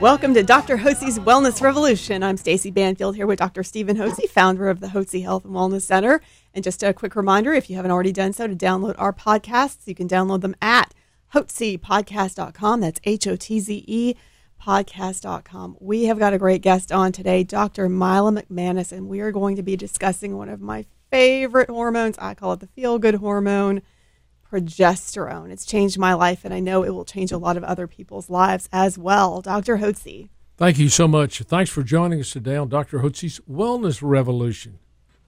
Welcome to Dr. Hotze's Wellness Revolution. I'm Stacy Banfield here with Dr. Stephen Hotze, founder of the Hotze Health and Wellness Center. And just a quick reminder, if you haven't already done so, to download our podcasts, you can download them at hotzepodcast.com. That's H-O-T-Z-E podcast.com. We have got a great guest on today, Dr. Mila McManus, and we are going to be discussing one of my favorite hormones. I call it the feel-good hormone – progesterone. It's changed my life, and I know it will change a lot of other people's lives as well. Dr. Hotze. Thank you so much. Thanks for joining us today on Dr. Hotze's Wellness Revolution.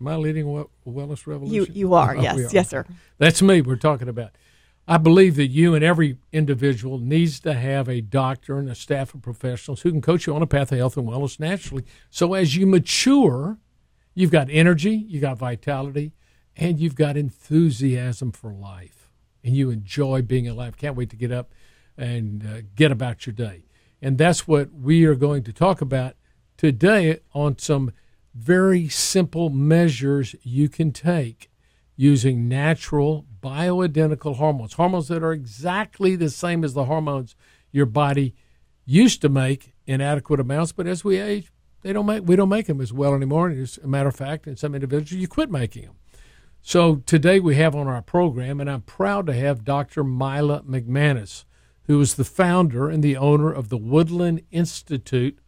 Am I leading a wellness revolution? You, you are, oh, yes. Are. Yes, sir. That's me we're talking about. I believe that you and every individual needs to have a doctor and a staff of professionals who can coach you on a path of health and wellness naturally. So as you mature, you've got energy, you've got vitality, and you've got enthusiasm for life and you enjoy being alive. Can't wait to get up and uh, get about your day. And that's what we are going to talk about today on some very simple measures you can take using natural bioidentical hormones, hormones that are exactly the same as the hormones your body used to make in adequate amounts, but as we age, they don't make we don't make them as well anymore. And as a matter of fact, in some individuals, you quit making them. So today we have on our program, and I'm proud to have Dr. Mila McManus, who is the founder and the owner of the Woodland Institute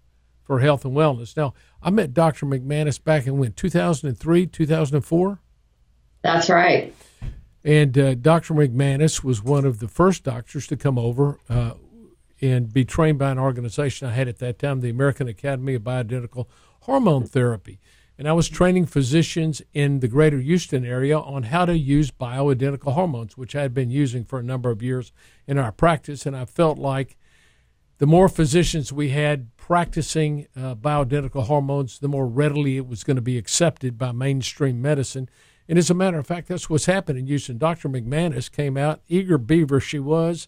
for Health and Wellness. Now, I met Dr. McManus back in when 2003, 2004. That's right. And uh, Dr. McManus was one of the first doctors to come over uh, and be trained by an organization I had at that time, the American Academy of Bioidentical Hormone Therapy and I was training physicians in the greater Houston area on how to use bioidentical hormones, which I had been using for a number of years in our practice. And I felt like the more physicians we had practicing uh, bioidentical hormones, the more readily it was going to be accepted by mainstream medicine. And as a matter of fact, that's what's happened in Houston. Dr. McManus came out, eager beaver she was,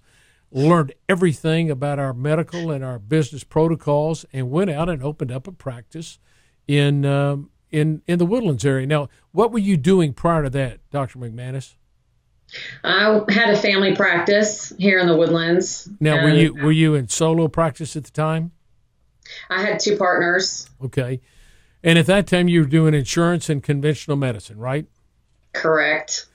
learned everything about our medical and our business protocols, and went out and opened up a practice in um, in in the Woodlands area. Now, what were you doing prior to that, Dr. McManus? I had a family practice here in the Woodlands. Now, were you were you in solo practice at the time? I had two partners. Okay, and at that time you were doing insurance and conventional medicine, right? Correct.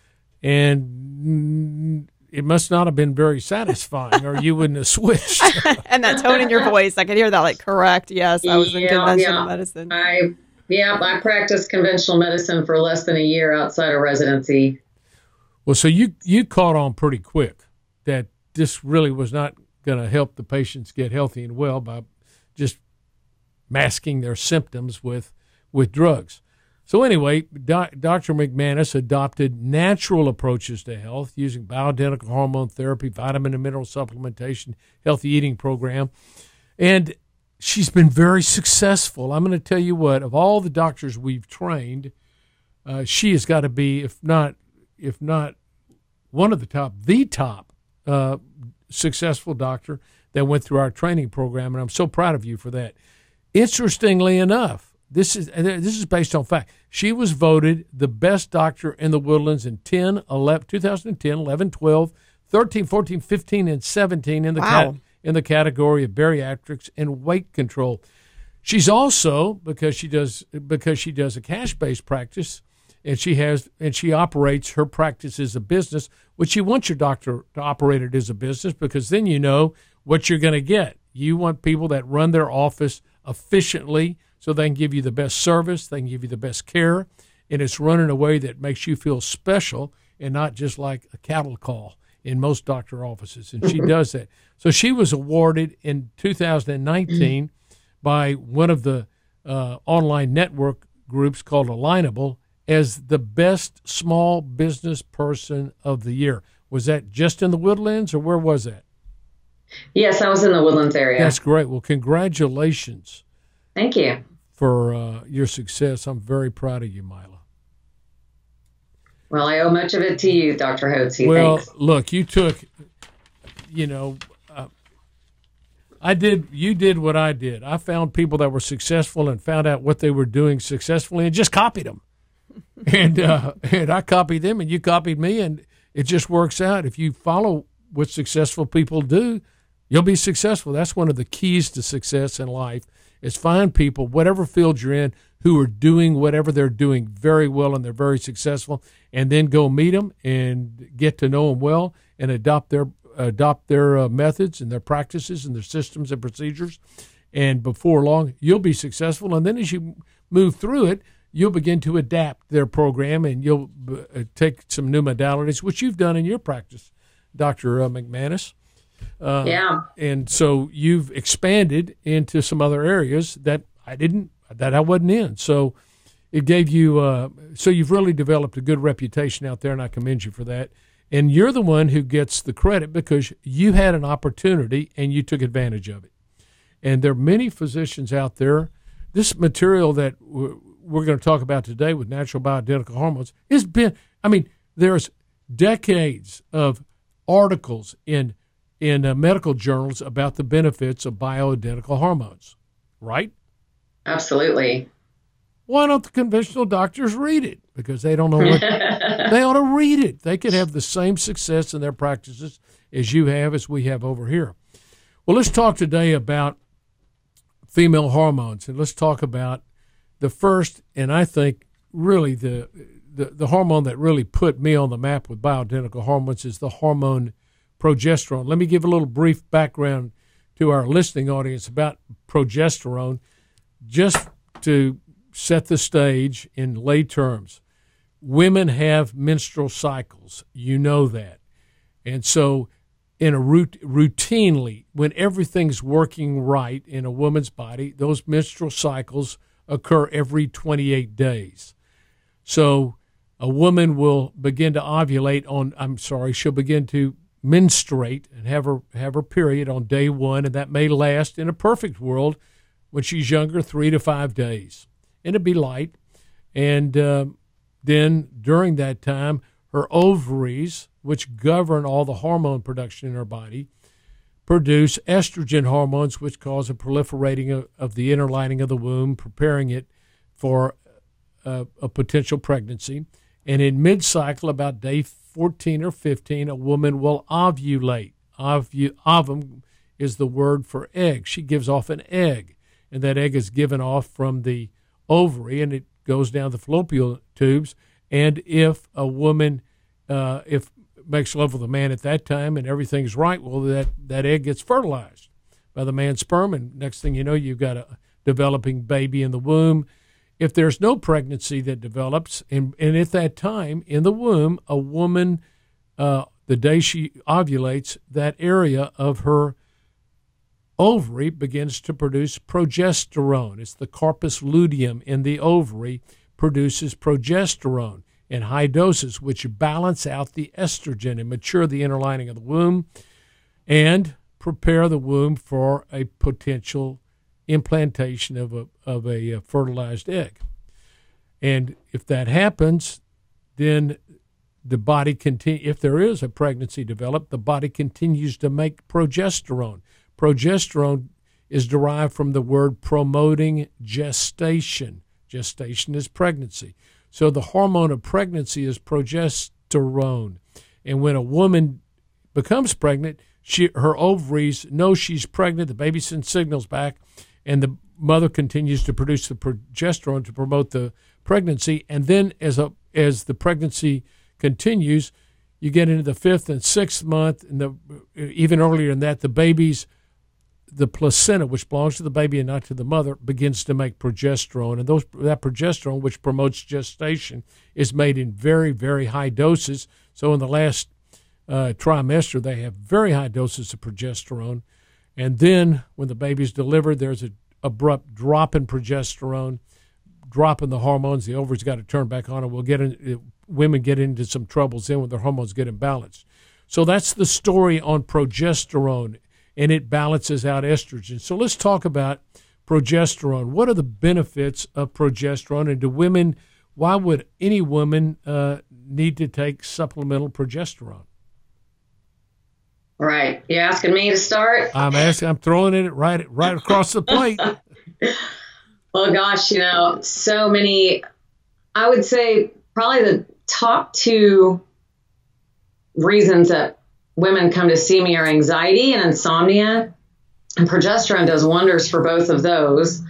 And it must not have been very satisfying, or you wouldn't have switched. and that tone in your voice, I could hear that. Like, correct? Yes, I was in conventional yeah. medicine. I yeah, I practiced conventional medicine for less than a year outside of residency. Well, so you you caught on pretty quick that this really was not going to help the patients get healthy and well by just masking their symptoms with with drugs. So anyway, Dr. McManus adopted natural approaches to health using bioidentical hormone therapy, vitamin and mineral supplementation, healthy eating program, and she's been very successful. I'm going to tell you what, of all the doctors we've trained, uh, she has got to be, if not, if not one of the top, the top uh, successful doctor that went through our training program, and I'm so proud of you for that. Interestingly enough, this is this is based on fact. She was voted the best doctor in the Woodlands in 10, 11, 2010, 11, 12, 13, 14, 15, and 17 in the wow in the category of bariatrics and weight control. She's also because she does because she does a cash-based practice and she has and she operates her practice as a business, which you want your doctor to operate it as a business because then you know what you're going to get. You want people that run their office efficiently so they can give you the best service, they can give you the best care, and it's run in a way that makes you feel special and not just like a cattle call in most doctor offices, and she does that. So she was awarded in 2019 by one of the uh, online network groups called Alignable as the best small business person of the year. Was that just in the Woodlands, or where was that? Yes, I was in the Woodlands area. That's great. Well, congratulations. Thank you for uh, your success. I'm very proud of you, Mila. Well, I owe much of it to you, Dr. Hotze. Well, Thanks. look, you took, you know, uh, I did. You did what I did. I found people that were successful and found out what they were doing successfully and just copied them. and uh, and I copied them, and you copied me, and it just works out. If you follow what successful people do, you'll be successful. That's one of the keys to success in life is find people, whatever field you're in, who are doing whatever they're doing very well and they're very successful, and then go meet them and get to know them well and adopt their adopt their uh, methods and their practices and their systems and procedures. And before long, you'll be successful. And then as you move through it, you'll begin to adapt their program and you'll uh, take some new modalities, which you've done in your practice, Dr. Uh, McManus. Uh, yeah. And so you've expanded into some other areas that I didn't, that I wasn't in. So it gave you, uh, so you've really developed a good reputation out there, and I commend you for that. And you're the one who gets the credit because you had an opportunity and you took advantage of it. And there are many physicians out there. This material that we're going to talk about today with natural bioidentical hormones has been, I mean, there's decades of articles in in uh, medical journals about the benefits of bioidentical hormones, right? Absolutely. Why don't the conventional doctors read it? Because they don't know what they ought to read it. They could have the same success in their practices as you have, as we have over here. Well, let's talk today about female hormones, and let's talk about the first, and I think really the the, the hormone that really put me on the map with bioidentical hormones is the hormone progesterone. Let me give a little brief background to our listening audience about progesterone, just to set the stage in lay terms. Women have menstrual cycles. You know that. And so, in a root, routinely, when everything's working right in a woman's body, those menstrual cycles occur every 28 days. So, a woman will begin to ovulate on, I'm sorry, she'll begin to menstruate and have her have her period on day one, and that may last in a perfect world when she's younger, three to five days, and it'd be light. And uh, then during that time, her ovaries, which govern all the hormone production in her body, produce estrogen hormones, which cause a proliferating of, of the inner lining of the womb, preparing it for uh, a potential pregnancy. And in mid cycle, about day 14 or 15, a woman will ovulate. Ovu- ovum is the word for egg. She gives off an egg, and that egg is given off from the ovary and it goes down the fallopian tubes. And if a woman, uh, if makes love with a man at that time and everything's right, well, that, that egg gets fertilized by the man's sperm, and next thing you know, you've got a developing baby in the womb if there's no pregnancy that develops, and, and at that time in the womb, a woman, uh, the day she ovulates, that area of her ovary begins to produce progesterone. It's the corpus luteum in the ovary produces progesterone in high doses, which balance out the estrogen and mature the inner lining of the womb and prepare the womb for a potential implantation of a, of a uh, fertilized egg. And if that happens, then the body continue if there is a pregnancy developed, the body continues to make progesterone. Progesterone is derived from the word promoting gestation. Gestation is pregnancy. So the hormone of pregnancy is progesterone. And when a woman becomes pregnant, she, her ovaries know she's pregnant, the baby sends signals back, and the mother continues to produce the progesterone to promote the pregnancy, and then as a as the pregnancy continues, you get into the fifth and sixth month, and the even earlier than that, the baby's the placenta, which belongs to the baby and not to the mother, begins to make progesterone, and those that progesterone, which promotes gestation, is made in very very high doses. So in the last uh, trimester, they have very high doses of progesterone and then when the baby's delivered, there's an abrupt drop in progesterone, drop in the hormones. The ovaries got to turn back on, and we'll get in, women get into some troubles then when their hormones get imbalanced. So that's the story on progesterone, and it balances out estrogen. So let's talk about progesterone. What are the benefits of progesterone, and do women? Why would any woman uh, need to take supplemental progesterone? Right. You're asking me to start? I'm asking. I'm throwing it right right across the plate. well, gosh, you know, so many. I would say probably the top two reasons that women come to see me are anxiety and insomnia. And progesterone does wonders for both of those.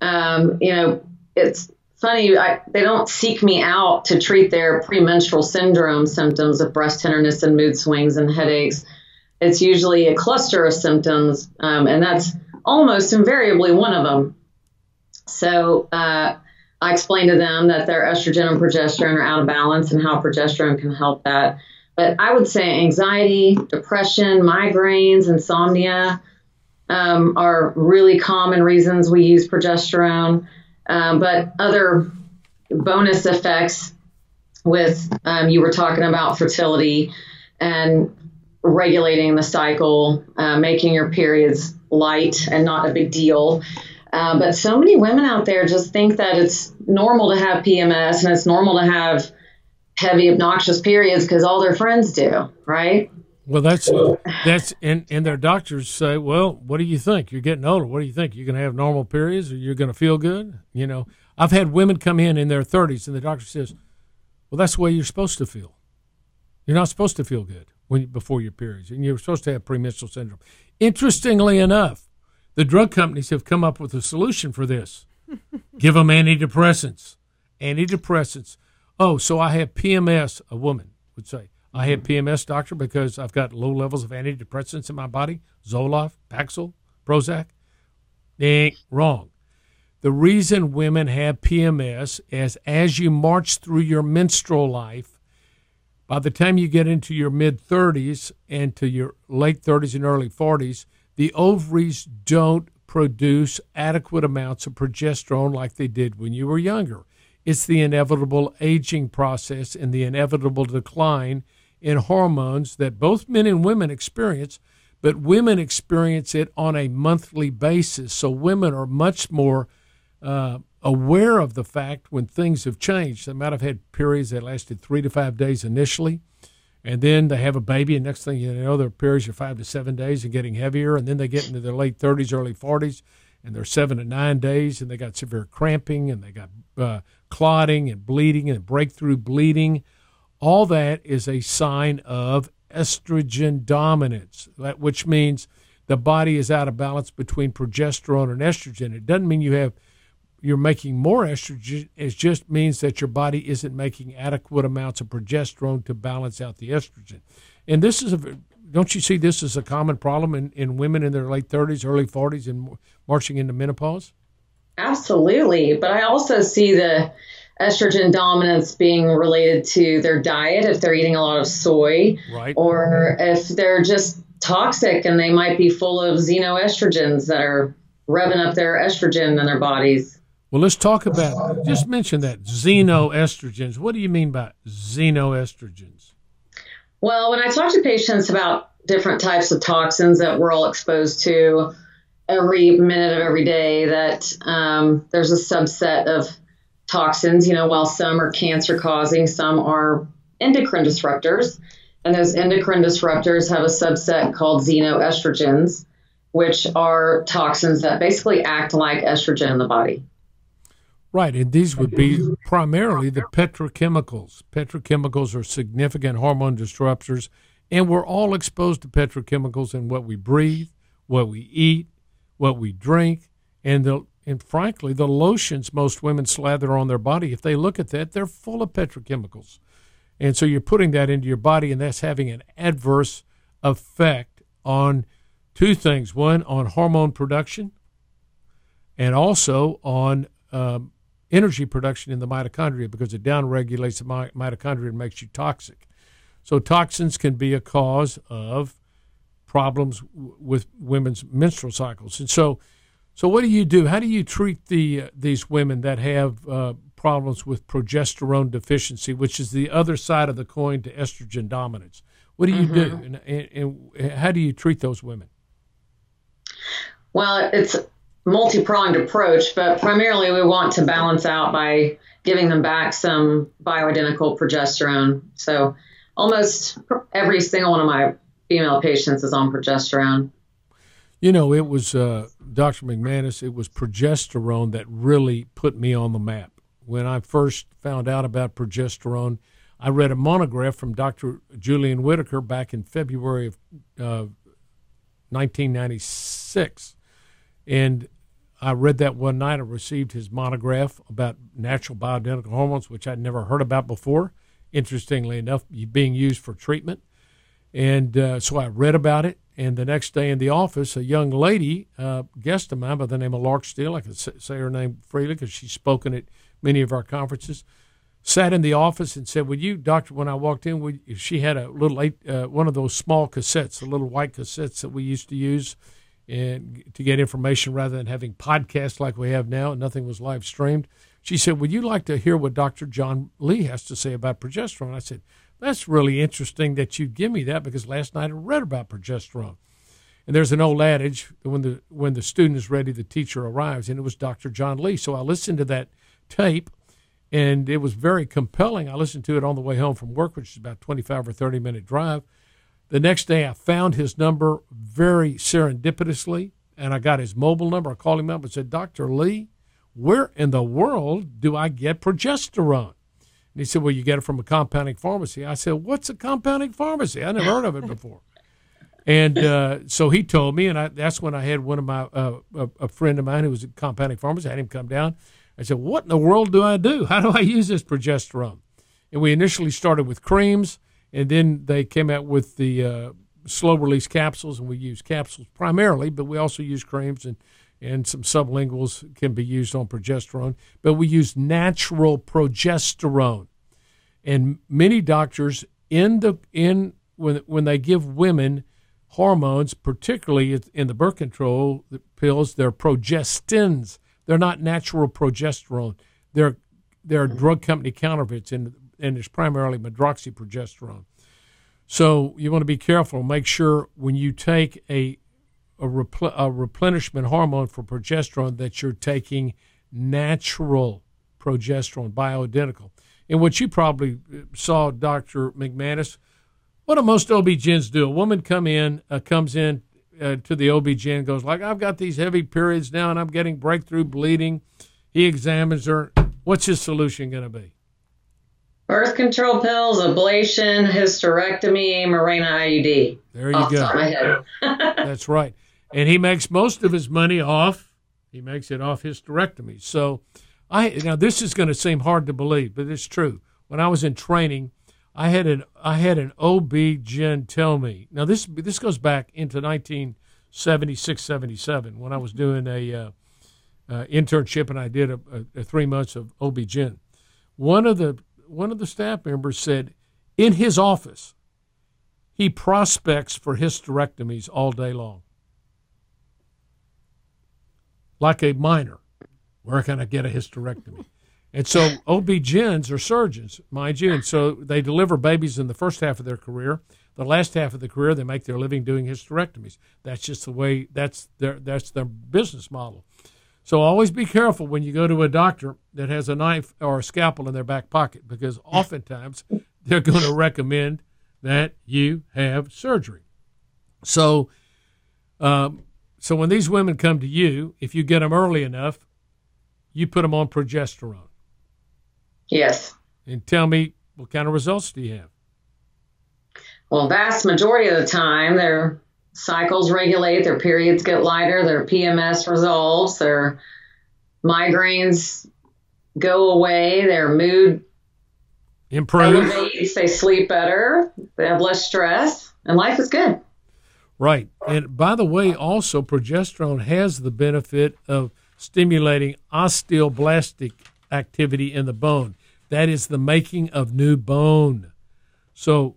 Um, you know, it's funny, I, they don't seek me out to treat their premenstrual syndrome symptoms of breast tenderness and mood swings and headaches. It's usually a cluster of symptoms, um, and that's almost invariably one of them. So uh, I explained to them that their estrogen and progesterone are out of balance and how progesterone can help that. But I would say anxiety, depression, migraines, insomnia um, are really common reasons we use progesterone. Um, but other bonus effects with um, you were talking about fertility and regulating the cycle, uh, making your periods light and not a big deal. Uh, but so many women out there just think that it's normal to have PMS and it's normal to have heavy, obnoxious periods because all their friends do, right? Well, that's that's and and their doctors say, well, what do you think? You're getting older. What do you think? You're going to have normal periods, or you're going to feel good? You know, I've had women come in in their 30s, and the doctor says, well, that's the way you're supposed to feel. You're not supposed to feel good when before your periods, and you're supposed to have premenstrual syndrome. Interestingly enough, the drug companies have come up with a solution for this. Give them antidepressants. Antidepressants. Oh, so I have PMS. A woman would say I have mm-hmm. PMS, doctor, because I've got low levels of antidepressants in my body Zoloft, Paxil, Prozac. Dang, wrong. The reason women have PMS is as you march through your menstrual life, by the time you get into your mid 30s and to your late 30s and early 40s, the ovaries don't produce adequate amounts of progesterone like they did when you were younger. It's the inevitable aging process and the inevitable decline in hormones that both men and women experience, but women experience it on a monthly basis. So women are much more uh, aware of the fact when things have changed. They might have had periods that lasted three to five days initially, and then they have a baby, and next thing you know, their periods are five to seven days and getting heavier, and then they get into their late 30s, early 40s, and they're seven to nine days, and they got severe cramping, and they got uh, clotting and bleeding and breakthrough bleeding all that is a sign of estrogen dominance, which means the body is out of balance between progesterone and estrogen. It doesn't mean you have you're making more estrogen. It just means that your body isn't making adequate amounts of progesterone to balance out the estrogen. And this is a don't you see this as a common problem in, in women in their late 30s, early 40s, and marching into menopause? Absolutely. But I also see the estrogen dominance being related to their diet if they're eating a lot of soy right. or if they're just toxic and they might be full of xenoestrogens that are revving up their estrogen in their bodies. Well, let's talk about just mention that xenoestrogens. What do you mean by xenoestrogens? Well, when I talk to patients about different types of toxins that we're all exposed to every minute of every day, that um, there's a subset of toxins. You know, while some are cancer causing, some are endocrine disruptors. And those endocrine disruptors have a subset called xenoestrogens, which are toxins that basically act like estrogen in the body. Right, and these would be primarily the petrochemicals. Petrochemicals are significant hormone disruptors, and we're all exposed to petrochemicals in what we breathe, what we eat, what we drink, and the and frankly, the lotions most women slather on their body, if they look at that, they're full of petrochemicals. And so you're putting that into your body, and that's having an adverse effect on two things one, on hormone production, and also on um, energy production in the mitochondria because it downregulates the mitochondria and makes you toxic. So, toxins can be a cause of problems w- with women's menstrual cycles. And so, so, what do you do? How do you treat the uh, these women that have uh, problems with progesterone deficiency, which is the other side of the coin to estrogen dominance? What do you mm-hmm. do, and, and, and, how do you treat those women? Well, it's multi pronged approach, but primarily we want to balance out by giving them back some bioidentical progesterone. So almost every single one of my female patients is on progesterone. You know, it was uh, Dr. McManus, it was progesterone that really put me on the map. When I first found out about progesterone, I read a monograph from Dr. Julian Whitaker back in February of uh, 1996. And I read that one night. I received his monograph about natural bioidentical hormones, which I'd never heard about before, interestingly enough, being used for treatment. And uh, so I read about it. And the next day in the office, a young lady, uh, guest of mine by the name of Lark Steele, I can say her name freely because she's spoken at many of our conferences, sat in the office and said, "Would you, doctor?" When I walked in, would, she had a little uh, one of those small cassettes, the little white cassettes that we used to use, and to get information rather than having podcasts like we have now, and nothing was live streamed. She said, "Would you like to hear what Dr. John Lee has to say about progesterone?" I said, "That's really interesting that you give me that because last night I read about progesterone." And there's an old adage when the when the student is ready, the teacher arrives, and it was Dr. John Lee. So I listened to that tape and it was very compelling. I listened to it on the way home from work, which is about 25 or 30 minute drive. The next day, I found his number very serendipitously, and I got his mobile number. I called him up and said, Dr. Lee, where in the world do I get progesterone? And he said, Well, you get it from a compounding pharmacy. I said, What's a compounding pharmacy? I never heard of it before. And uh, so he told me, and I, that's when I had one of my uh, a, a, friend of mine who was a compounding pharmacist. I had him come down. I said, What in the world do I do? How do I use this progesterone? And we initially started with creams, and then they came out with the uh, slow release capsules, and we use capsules primarily, but we also use creams and, and some sublinguals can be used on progesterone. But we use natural progesterone. And many doctors in the in when when they give women hormones, particularly in the birth control pills, they're progestins they're not natural progesterone. They're they're drug company counterfeits, and and it's primarily medroxyprogesterone. So you want to be careful. Make sure when you take a a, repl- a replenishment hormone for progesterone that you're taking natural progesterone, bioidentical. And what you probably uh, saw, Dr. McManus, what do most OB-GYNs do? A woman come in, uh, comes in uh, to the OB-GYN goes like, I've got these heavy periods now and I'm getting breakthrough bleeding. He examines her. What's his solution going to be? Birth control pills, ablation, hysterectomy, Mirena IUD. There you go. That's right. And he makes most of his money off. He makes it off hysterectomy. So, I now this is going to seem hard to believe, but it's true. When I was in training, I had an I had an OB-GYN tell me. Now this this goes back into 1976, 77 when I was doing a uh, uh, internship and I did a, a, a three months of OB-GYN. One of the one of the staff members said in his office he prospects for hysterectomies all day long, like a miner, Where can I get a hysterectomy? And so OB-GYNs are surgeons, mind you, and so they deliver babies in the first half of their career. The last half of the career, they make their living doing hysterectomies. That's just the way. That's their that's their business model. So always be careful when you go to a doctor that has a knife or a scalpel in their back pocket, because oftentimes they're going to recommend that you have surgery. So, um, so when these women come to you, if you get them early enough, you put them on progesterone. Yes. And tell me, what kind of results do you have? Well, vast majority of the time, their cycles regulate, their periods get lighter, their PMS resolves, their migraines go away, their mood improves, elevates, they sleep better, they have less stress, and life is good. Right. And by the way, also progesterone has the benefit of stimulating osteoblastic activity in the bone. That is the making of new bone. So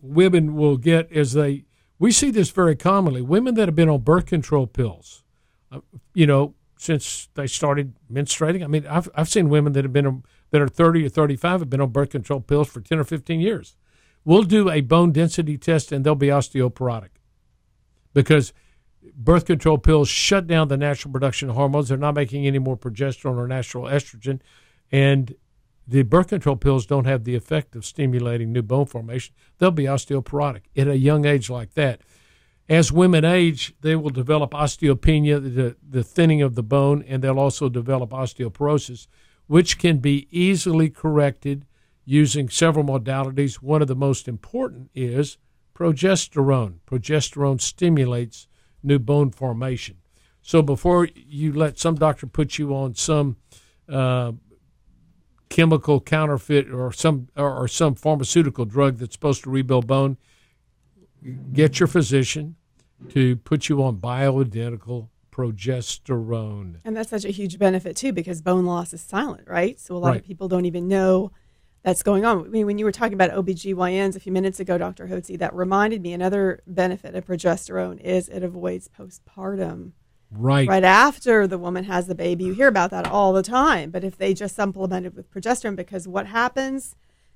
women will get as they we see this very commonly. Women that have been on birth control pills, uh, you know, since they started menstruating. I mean, I've I've seen women that have been on, that are 30 or 35 have been on birth control pills for 10 or 15 years. We'll do a bone density test and they'll be osteoporotic because birth control pills shut down the natural production of hormones. They're not making any more progesterone or natural estrogen. And the birth control pills don't have the effect of stimulating new bone formation. They'll be osteoporotic at a young age like that. As women age, they will develop osteopenia, the, the thinning of the bone, and they'll also develop osteoporosis, which can be easily corrected using several modalities. One of the most important is progesterone. Progesterone stimulates new bone formation. So before you let some doctor put you on some uh, chemical counterfeit or some or, or some pharmaceutical drug that's supposed to rebuild bone, get your physician to put you on bioidentical progesterone. And that's such a huge benefit too because bone loss is silent, right? So a lot Right. of people don't even know that's going on. I mean, when you were talking about OBGYNs a few minutes ago, Dr. Hotze, that reminded me another benefit of progesterone is it avoids postpartum. Right. Right after the woman has the baby, you hear about that all the time. But if they just supplement it with progesterone, because what happens?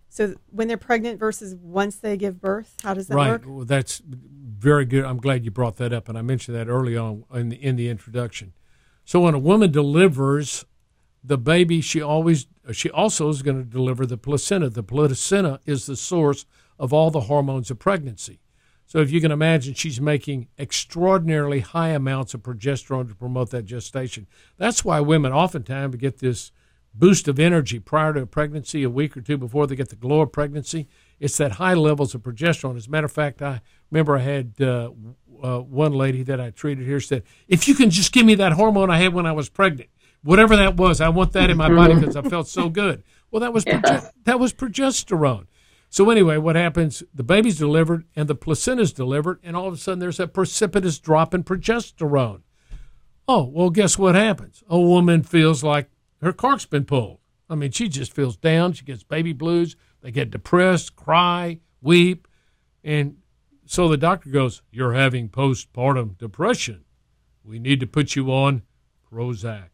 So when they're pregnant versus once they give birth, how does that right. work? Well, that's very good. I'm glad you brought that up, and I mentioned that early on in the, in the introduction. So when a woman delivers the baby, she always she also is going to deliver the placenta. The placenta is the source of all the hormones of pregnancy. So if you can imagine, she's making extraordinarily high amounts of progesterone to promote that gestation. That's why women oftentimes get this boost of energy prior to a pregnancy, a week or two before they get the glow of pregnancy. It's that high levels of progesterone. As a matter of fact, I remember I had uh, uh, one lady that I treated here said, "If you can just give me that hormone I had when I was pregnant, whatever that was, I want that in my body because I felt so good." Well, that was proge- that was progesterone. So anyway, what happens? The baby's delivered and the placenta's delivered, and all of a sudden there's a precipitous drop in progesterone. Oh, well, guess what happens? A woman feels like her cork's been pulled. I mean, she just feels down. She gets baby blues. They get depressed, cry, weep. And so the doctor goes, You're having postpartum depression. We need to put you on Prozac,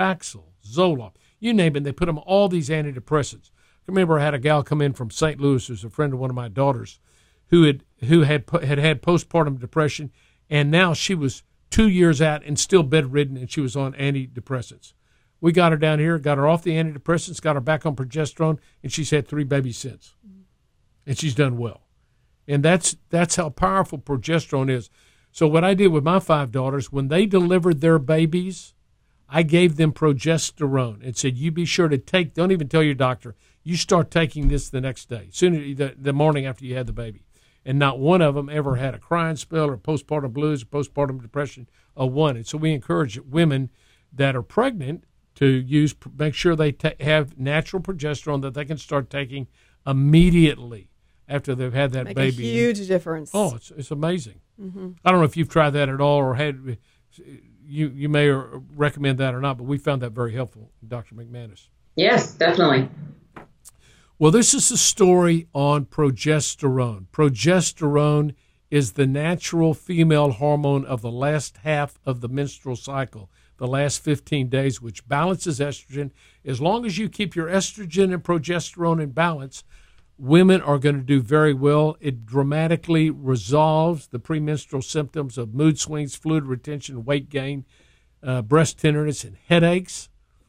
Paxil, Zoloft. You name it. They put them all these antidepressants. Remember I had a gal come in from St. Louis who's a friend of one of my daughters who had who had had had postpartum depression, and now she was two years out and still bedridden, and she was on antidepressants. We got her down here, got her off the antidepressants, got her back on progesterone, and she's had three babies since, and she's done well. And that's that's how powerful progesterone is. So what I did with my five daughters when they delivered their babies, I gave them progesterone and said, "You be sure to take. Don't even tell your doctor. You start taking this the next day, soon the, the morning after you had the baby." And not one of them ever had a crying spell or postpartum blues or postpartum depression. A one. And so we encourage women that are pregnant to use make sure they ta have natural progesterone that they can start taking immediately after they've had that Make baby. a huge difference. Oh, it's, it's amazing. Mm-hmm. I don't know if you've tried that at all or had you you may recommend that or not, but we found that very helpful, Dr. McManus. Yes, definitely. Well, this is a story on progesterone. Progesterone is the natural female hormone of the last half of the menstrual cycle, the last 15 days, which balances estrogen. As long as you keep your estrogen and progesterone in balance, women are going to do very well. It dramatically resolves the premenstrual symptoms of mood swings, fluid retention, weight gain, uh, breast tenderness, and headaches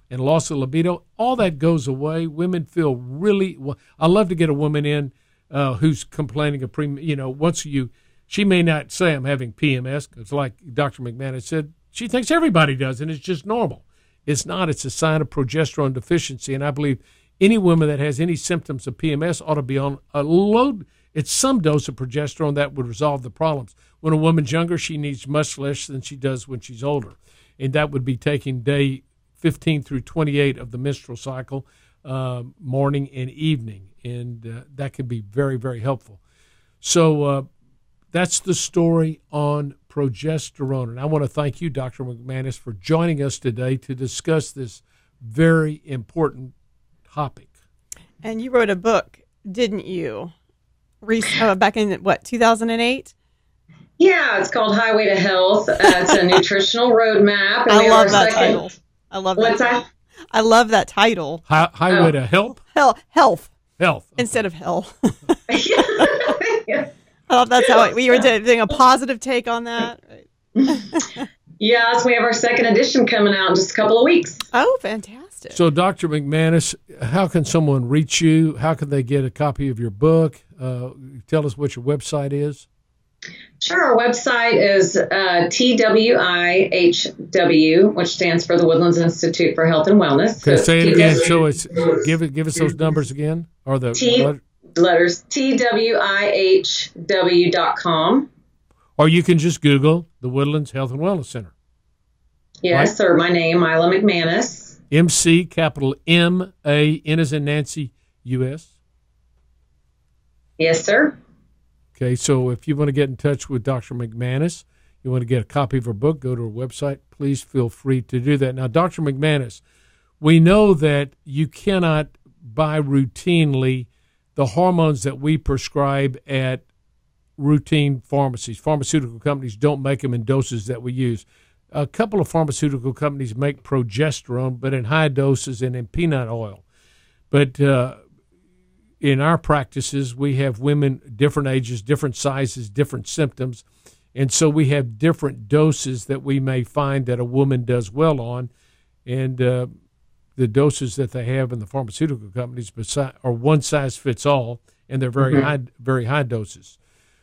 and loss of libido, all that goes away. Women feel really well. I love to get a woman in uh, who's complaining of pre, you know, once you, she may not say I'm having PMS because, like Dr. McManus said, she thinks everybody does, and it's just normal. It's not. It's a sign of progesterone deficiency, and I believe any woman that has any symptoms of PMS ought to be on a load. It's some dose of progesterone that would resolve the problems. When a woman's younger, she needs much less than she does when she's older, and that would be taking day 15 through 28 of the menstrual cycle, uh, morning and evening, and uh, that can be very, very helpful. So uh, that's the story on progesterone, and I want to thank you, Dr. McManus, for joining us today to discuss this very important topic. And you wrote a book, didn't you? Re- uh, back in what 2008? Yeah, it's called Highway to Health. Uh, it's a nutritional roadmap. and I we love are that second- title. I love that. What's title. that? I love that title. Hi- highway Oh. to help Hell, health health. instead of hell. Yeah. I thought that's how it, we were doing a positive take on that. yes, we have our second edition coming out in just a couple of weeks. Oh, fantastic. So, Dr. McManus, how can someone reach you? How can they get a copy of your book? Uh, tell us what your website is. Sure. Our website is uh, TWIHW, which stands for the Woodlands Institute for Health and Wellness. Okay, so say it again. So it's give it give us those numbers again, or the T, letters TWIHW.com. Or you can just Google the Woodlands Health and Wellness Center. Yes, right? sir. My name, Mila McManus. MC, capital M A N as in Nancy, U S. Yes, sir. Okay, so if you want to get in touch with Dr. McManus, you want to get a copy of her book, go to her website. Please feel free to do that. Now, Dr. McManus, we know that you cannot buy routinely the hormones that we prescribe at routine pharmacies. Pharmaceutical companies don't make them in doses that we use. A couple of pharmaceutical companies make progesterone, but in high doses and in peanut oil. But uh, in our practices, we have women different ages, different sizes, different symptoms. And so we have different doses that we may find that a woman does well on. And uh, the doses that they have in the pharmaceutical companies are one size fits all, and they're very mm-hmm. high, very high doses.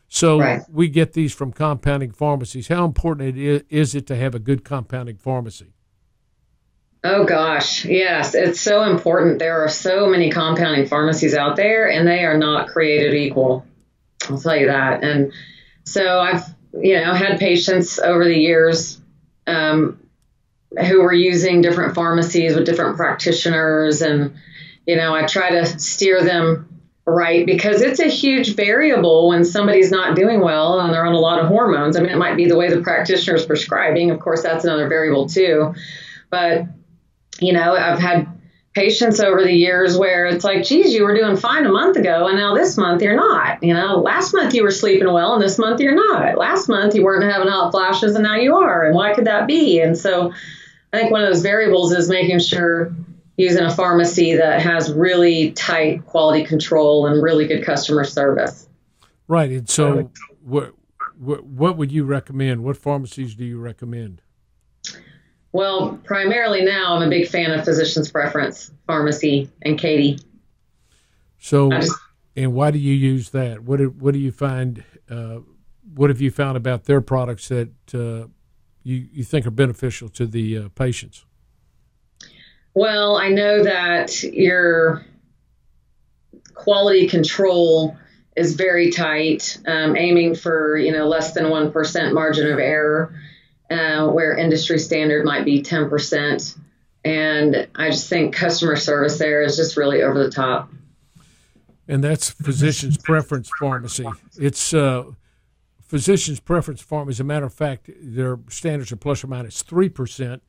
So right. we get these from compounding pharmacies. How important it is, is it to have a good compounding pharmacy? Oh gosh, yes, it's so important. There are so many compounding pharmacies out there, and they are not created equal. I'll tell you that. And so I've, you know, had patients over the years um, who were using different pharmacies with different practitioners, and you know, I try to steer them right because it's a huge variable when somebody's not doing well and they're on a lot of hormones. I mean, it might be the way the practitioner is prescribing. Of course, that's another variable too. But you know, I've had patients over the years where it's like, geez, you were doing fine a month ago, and now this month you're not. You know, last month you were sleeping well, and this month you're not. Last month you weren't having hot flashes, and now you are. And why could that be? And so I think one of those variables is making sure using a pharmacy that has really tight quality control and really good customer service. Right. And so, what, what, what would you recommend? What pharmacies do you recommend? Well, primarily now, I'm a big fan of Physician's Preference Pharmacy and Katy. So, just, and why do you use that? What do, what do you find? Uh, what have you found about their products that uh, you you think are beneficial to the uh, patients? Well, I know that your quality control is very tight, um, aiming for you know less than one percent margin of error uh, where industry standard might be 10%. And I just think customer service there is just really over the top. And that's physician's preference pharmacy. It's uh, physician's preference pharmacy. As a matter of fact, their standards are plus or minus three percent.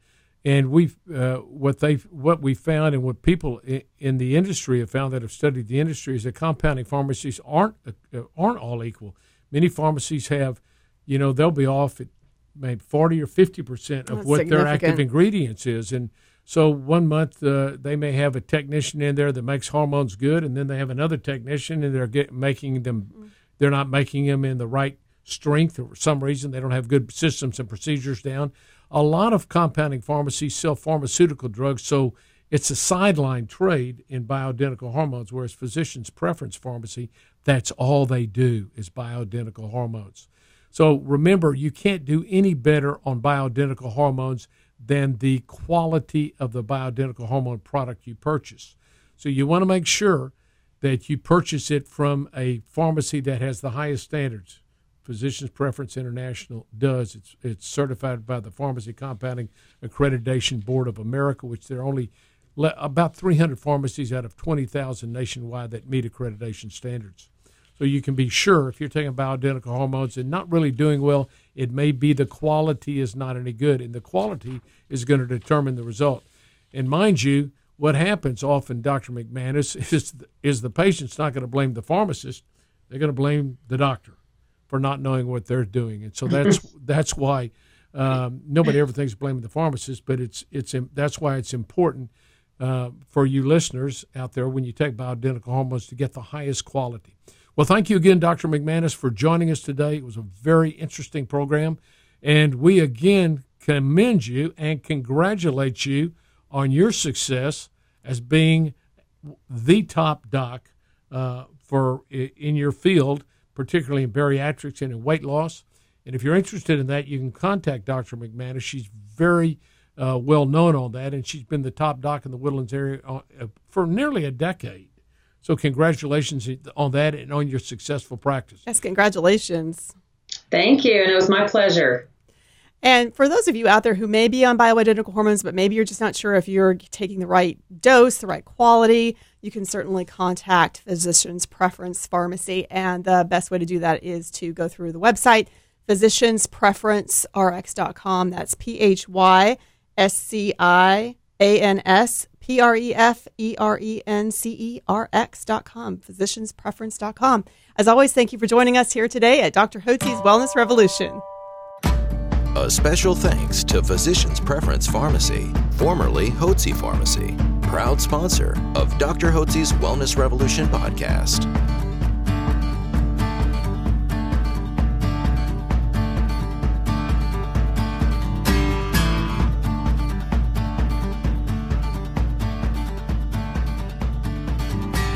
And we, uh, what they, what we found, and what people in the industry have found that have studied the industry is that compounding pharmacies aren't uh, aren't all equal. Many pharmacies have, you know, they'll be off at maybe 40 or 50 percent of That's what their active ingredients is. And so one month uh, they may have a technician in there that makes hormones good, and then they have another technician and they're get, making them, mm. they're not making them in the right strength or for some reason they don't have good systems and procedures down. A lot of compounding pharmacies sell pharmaceutical drugs, so it's a sideline trade in bioidentical hormones, whereas physicians' preference pharmacy, that's all they do is bioidentical hormones. So remember, you can't do any better on bioidentical hormones than the quality of the bioidentical hormone product you purchase. So you want to make sure that you purchase it from a pharmacy that has the highest standards. Physicians Preference International does. It's it's certified by the Pharmacy Compounding Accreditation Board of America, which there are only le- about 300 pharmacies out of 20,000 nationwide that meet accreditation standards. So you can be sure if you're taking bioidentical hormones and not really doing well, it may be the quality is not any good, and the quality is going to determine the result. And mind you, what happens often, Dr. McManus, is is the patient's not going to blame the pharmacist; they're going to blame the doctor for not knowing what they're doing, and so that's that's why um, nobody ever thinks blaming the pharmacist, but it's it's that's why it's important uh, for you listeners out there when you take bioidentical hormones to get the highest quality. Well, thank you again, Dr. McManus, for joining us today. It was a very interesting program. And we again commend you and congratulate you on your success as being the top doc uh, for in your field, particularly in bariatrics and in weight loss. And if you're interested in that, you can contact Dr. McManus. She's very uh, well known on that, and she's been the top doc in the Woodlands area uh, for nearly a decade. So, congratulations on that and on your successful practice. Yes, congratulations. Thank you, and it was my pleasure. And for those of you out there who may be on bioidentical hormones, but maybe you're just not sure if you're taking the right dose, the right quality, you can certainly contact Physicians Preference Pharmacy. And the best way to do that is to go through the website, physicianspreferencerx.com. That's P H Y S C I A N S P R E F E R E N C E R X.com, physicianspreference.com. As always, thank you for joining us here today at Dr. Hotze's Wellness Revolution. A special thanks to Physicians Preference Pharmacy, formerly Hotze Pharmacy, proud sponsor of Dr. Hotze's Wellness Revolution podcast.